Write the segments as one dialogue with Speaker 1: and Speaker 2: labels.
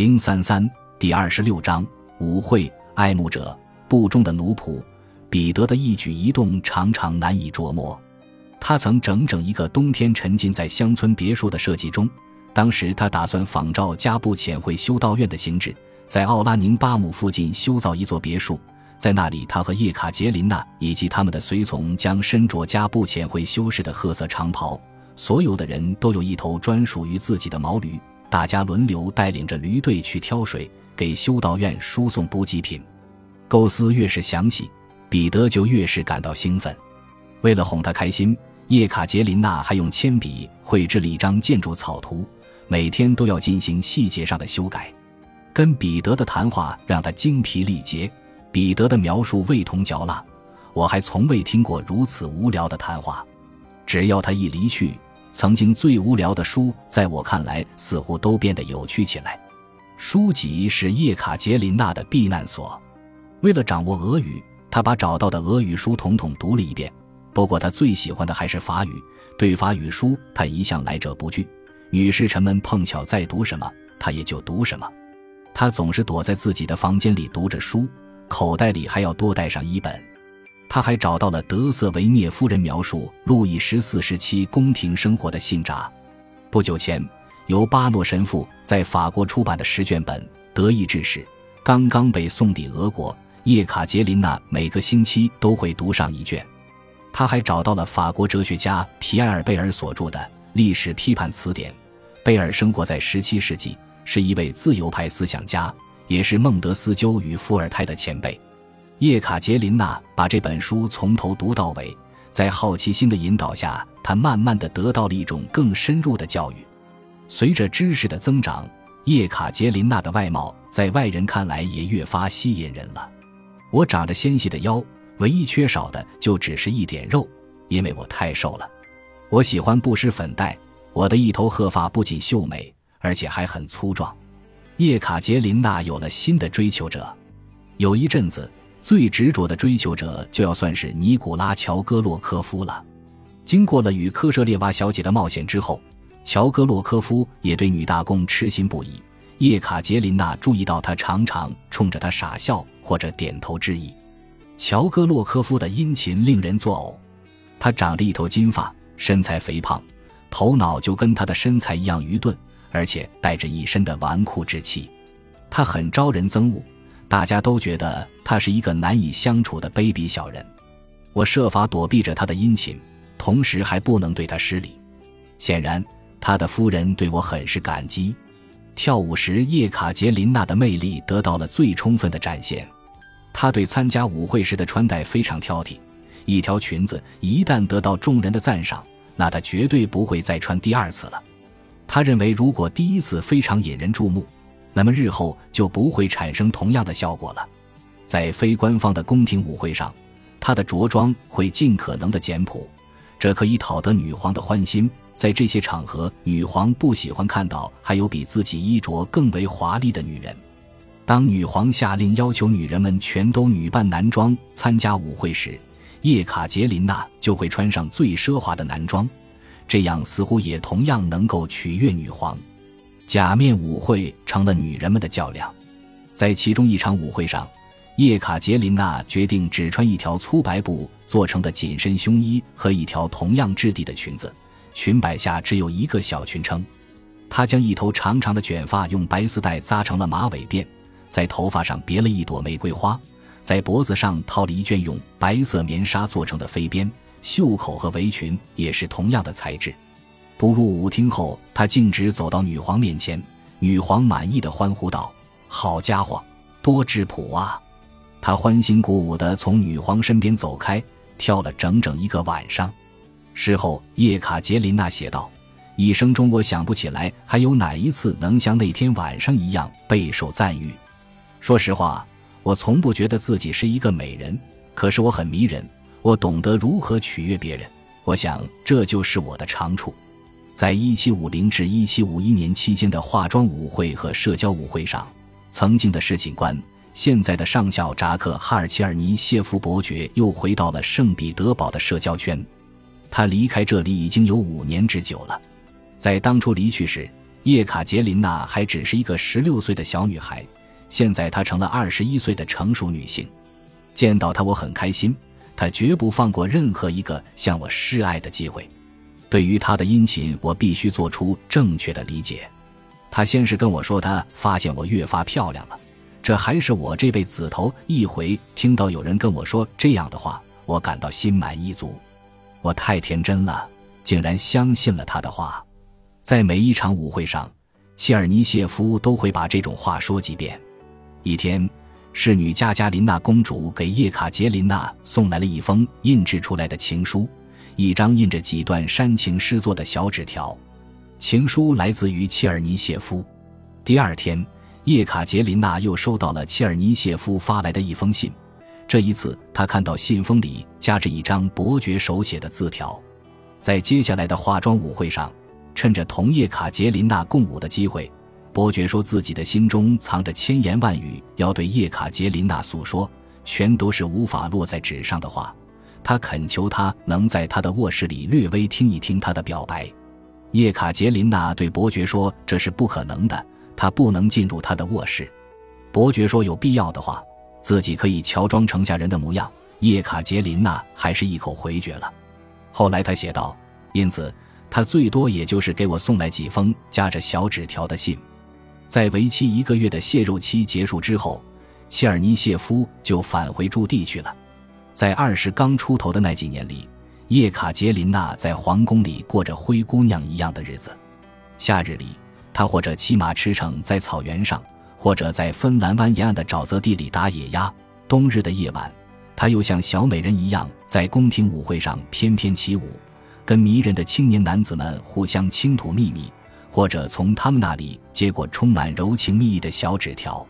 Speaker 1: 零三三第二十六章舞会，爱慕者部中的奴仆彼得的一举一动常常难以琢磨。他曾整整一个冬天沉浸在乡村别墅的设计中。当时他打算仿照加布浅会修道院的形制，在奥拉宁巴姆附近修造一座别墅。在那里，他和叶卡捷琳娜以及他们的随从将身着加布浅会修士的褐色长袍。所有的人都有一头专属于自己的毛驴，大家轮流带领着驴队去挑水，给修道院输送补给品。构思越是详细，彼得就越是感到兴奋。为了哄他开心，叶卡捷琳娜还用铅笔绘制了一张建筑草图，每天都要进行细节上的修改。跟彼得的谈话让他精疲力竭。彼得的描述味同嚼蜡，我还从未听过如此无聊的谈话。只要他一离去，曾经最无聊的书，在我看来似乎都变得有趣起来。书籍是叶卡捷琳娜的避难所。为了掌握俄语，她把找到的俄语书统统读了一遍。不过她最喜欢的还是法语，对法语书她一向来者不拒。女侍臣们碰巧在读什么，她也就读什么。他总是躲在自己的房间里读着书。口袋里还要多带上一本，他还找到了德瑟维涅夫人描述路易十四时期宫廷生活的信札。不久前，由巴诺神父在法国出版的十卷本《德意志史》刚刚被送抵俄国。叶卡捷琳娜每个星期都会读上一卷。他还找到了法国哲学家皮埃尔贝尔所著的《历史批判词典》。贝尔生活在十七世纪，是一位自由派思想家。也是孟德斯鸠与伏尔泰的前辈，叶卡捷琳娜把这本书从头读到尾，在好奇心的引导下，她慢慢的得到了一种更深入的教育。随着知识的增长，叶卡捷琳娜的外貌在外人看来也越发吸引人了。我长着纤细的腰，唯一缺少的就只是一点肉，因为我太瘦了。我喜欢不施粉黛，我的一头褐发不仅秀美，而且还很粗壮。叶卡捷琳娜有了新的追求者，有一阵子最执着的追求者就要算是尼古拉·乔戈洛科夫了。经过了与科舍列娃小姐的冒险之后，乔戈洛科夫也对女大公痴心不已。叶卡捷琳娜注意到他常常冲着他傻笑或者点头致意。乔戈洛科夫的殷勤令人作呕。他长着一头金发，身材肥胖，头脑就跟他的身材一样愚钝。而且带着一身的纨绔之气，他很招人憎恶，大家都觉得他是一个难以相处的卑鄙小人。我设法躲避着他的殷勤，同时还不能对他失礼。显然，他的夫人对我很是感激。跳舞时，叶卡捷琳娜的魅力得到了最充分的展现。她对参加舞会时的穿戴非常挑剔，一条裙子一旦得到众人的赞赏，那她绝对不会再穿第二次了。他认为，如果第一次非常引人注目，那么日后就不会产生同样的效果了。在非官方的宫廷舞会上，她的着装会尽可能的简朴，这可以讨得女皇的欢心。在这些场合，女皇不喜欢看到还有比自己衣着更为华丽的女人。当女皇下令要求女人们全都女扮男装参加舞会时，叶卡捷琳娜就会穿上最奢华的男装。这样似乎也同样能够取悦女皇。假面舞会成了女人们的较量。在其中一场舞会上，叶卡捷琳娜决定只穿一条粗白布做成的紧身胸衣和一条同样质地的裙子，裙摆下只有一个小裙撑。她将一头长长的卷发用白丝带扎成了马尾辫，在头发上别了一朵玫瑰花，在脖子上套了一卷用白色棉纱做成的飞边。袖口和围裙也是同样的材质。步入舞厅后，他径直走到女皇面前。女皇满意的欢呼道：“好家伙，多质朴啊！”他欢欣鼓舞地从女皇身边走开，跳了整整一个晚上。事后，叶卡捷琳娜写道：“一生中我想不起来还有哪一次能像那天晚上一样备受赞誉。说实话，我从不觉得自己是一个美人，可是我很迷人。”我懂得如何取悦别人，我想这就是我的长处。在1750至1751年期间的化妆舞会和社交舞会上，曾经的侍警官、现在的上校扎克·哈尔切尔尼谢夫伯爵又回到了圣彼得堡的社交圈。他离开这里已经有五年之久了。在当初离去时，叶卡捷琳娜还只是一个十六岁的小女孩，现在她成了二十一岁的成熟女性。见到她，我很开心。她绝不放过任何一个向我示爱的机会。对于她的殷勤，我必须做出正确的理解。她先是跟我说，她发现我越发漂亮了。这还是我这辈子头一回听到有人跟我说这样的话，我感到心满意足。我太天真了，竟然相信了他的话。在每一场舞会上，切尔尼谢夫都会把这种话说几遍。一天，侍女加加琳娜公主给叶卡捷琳娜送来了一封印制出来的情书，一张印着几段煽情诗作的小纸条。情书来自于切尔尼谢夫。第二天，叶卡捷琳娜又收到了切尔尼谢夫发来的一封信。这一次，他看到信封里夹着一张伯爵手写的字条。在接下来的化妆舞会上，趁着同叶卡捷琳娜共舞的机会，伯爵说自己的心中藏着千言万语要对叶卡捷琳娜诉说，全都是无法落在纸上的话。他恳求他能在他的卧室里略微听一听他的表白。叶卡捷琳娜对伯爵说：“这是不可能的，他不能进入他的卧室。”伯爵说：“有必要的话。”自己可以乔装成下人的模样，叶卡捷琳娜还是一口回绝了。后来他写道：“因此，他最多也就是给我送来几封夹着小纸条的信。”在为期一个月的蟹肉期结束之后，切尔尼谢夫就返回驻地去了。在二十刚出头的那几年里，叶卡捷琳娜在皇宫里过着灰姑娘一样的日子。夏日里，她或者骑马驰骋在草原上。或者在芬兰湾沿岸的沼泽地里打野鸭。冬日的夜晚，她又像小美人一样在宫廷舞会上翩翩起舞，跟迷人的青年男子们互相倾吐秘密，或者从他们那里接过充满柔情蜜意的小纸条。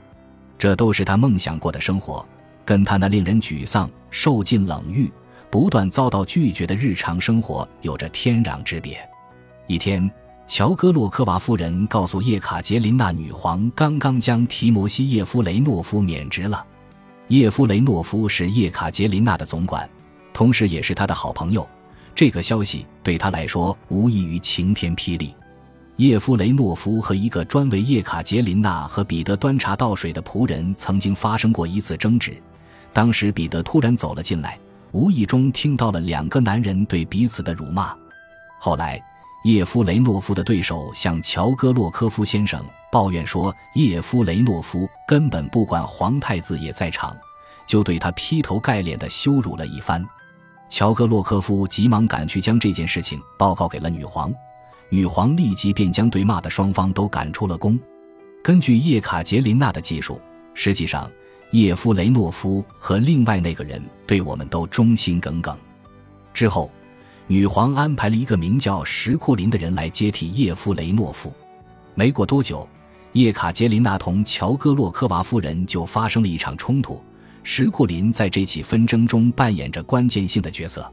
Speaker 1: 这都是她梦想过的生活，跟他那令人沮丧、受尽冷遇、不断遭到拒绝的日常生活有着天壤之别。一天。乔戈洛科娃夫人告诉叶卡捷琳娜女皇，刚刚将提摩西叶夫雷诺夫免职了。叶夫雷诺夫是叶卡捷琳娜的总管，同时也是他的好朋友。这个消息对他来说无异于晴天霹雳。叶夫雷诺夫和一个专为叶卡捷琳娜和彼得端茶倒水的仆人曾经发生过一次争执。当时彼得突然走了进来，无意中听到了两个男人对彼此的辱骂。后来。叶夫雷诺夫的对手向乔戈洛科夫先生抱怨说：“叶夫雷诺夫根本不管皇太子也在场，就对他劈头盖脸的羞辱了一番。”乔戈洛科夫急忙赶去将这件事情报告给了女皇，女皇立即便将对骂的双方都赶出了宫。根据叶卡捷琳娜的技术，实际上叶夫雷诺夫和另外那个人对我们都忠心耿耿。之后。女皇安排了一个名叫石库林的人来接替叶夫雷诺夫。没过多久，叶卡捷琳娜同乔戈洛科娃夫人就发生了一场冲突。石库林在这起纷争中扮演着关键性的角色。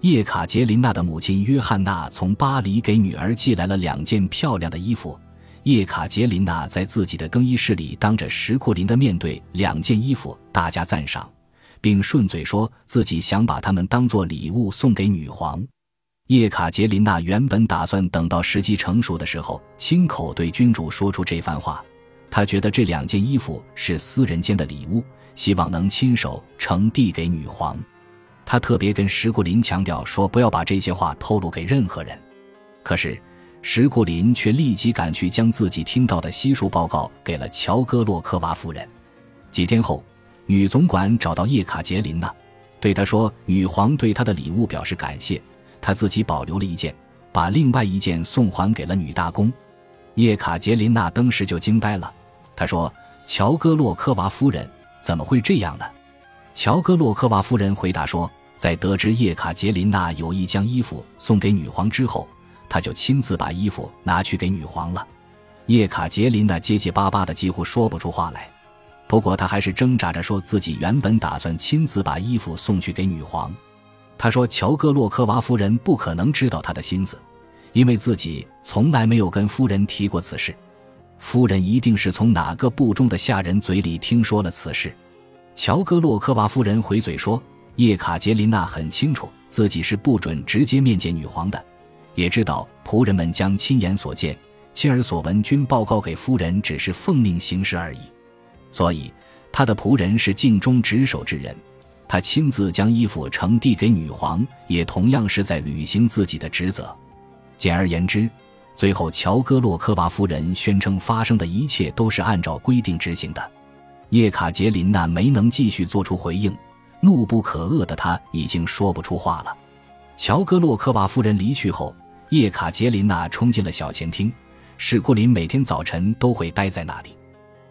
Speaker 1: 叶卡捷琳娜的母亲约翰娜从巴黎给女儿寄来了两件漂亮的衣服。叶卡捷琳娜在自己的更衣室里当着石库林的面对两件衣服大加赞赏。并顺嘴说自己想把它们当做礼物送给女皇。叶卡捷琳娜原本打算等到时机成熟的时候，亲口对君主说出这番话。她觉得这两件衣服是私人间的礼物，希望能亲手呈递给女皇。她特别跟石库林强调说，不要把这些话透露给任何人。可是石库林却立即赶去将自己听到的悉数报告给了乔戈洛科娃夫人。几天后。女总管找到叶卡捷琳娜，对她说：“女皇对她的礼物表示感谢，她自己保留了一件，把另外一件送还给了女大公。”叶卡捷琳娜当时就惊呆了，她说：“乔戈洛科娃夫人怎么会这样呢？”乔戈洛科娃夫人回答说：“在得知叶卡捷琳娜有意将衣服送给女皇之后，他就亲自把衣服拿去给女皇了。”叶卡捷琳娜结结巴巴的，几乎说不出话来。不过他还是挣扎着说自己原本打算亲自把衣服送去给女皇。他说：“乔戈洛科娃夫人不可能知道他的心思，因为自己从来没有跟夫人提过此事。夫人一定是从哪个部中的下人嘴里听说了此事。”乔戈洛科娃夫人回嘴说：“叶卡捷琳娜很清楚自己是不准直接面见女皇的，也知道仆人们将亲眼所见。”亲耳所闻均报告给夫人，只是奉命行事而已。所以，他的仆人是尽忠职守之人。他亲自将衣服呈递给女皇，也同样是在履行自己的职责。简而言之，最后乔戈洛科娃夫人宣称发生的一切都是按照规定执行的。叶卡捷琳娜没能继续做出回应，怒不可遏的她已经说不出话了。乔戈洛科娃夫人离去后，叶卡捷琳娜冲进了小前厅。史库林每天早晨都会待在那里，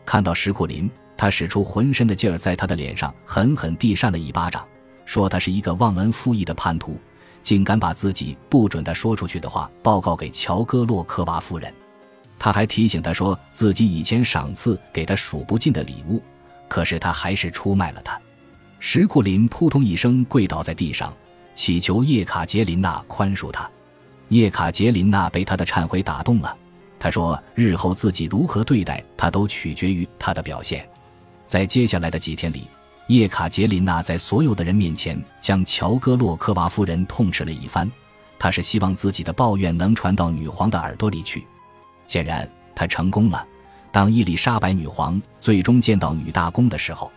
Speaker 1: 看到史库林，他使出浑身的劲儿，在他的脸上狠狠地扇了一巴掌，说他是一个忘恩负义的叛徒，竟敢把自己不准他说出去的话报告给乔戈洛科娃夫人。他还提醒他说自己以前赏赐给他数不尽的礼物，可是他还是出卖了他。史库林扑通一声跪倒在地上，祈求叶卡捷琳娜宽恕他。叶卡捷琳娜被他的忏悔打动了。他说：“日后自己如何对待他，都取决于他的表现。”在接下来的几天里，叶卡捷琳娜在所有的人面前将乔戈洛科娃夫人痛斥了一番。她是希望自己的抱怨能传到女皇的耳朵里去。显然，她成功了。当伊丽莎白女皇最终见到女大公的时候，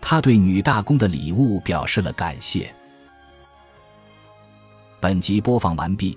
Speaker 1: 她对女大公的礼物表示了感谢。本集播放完毕，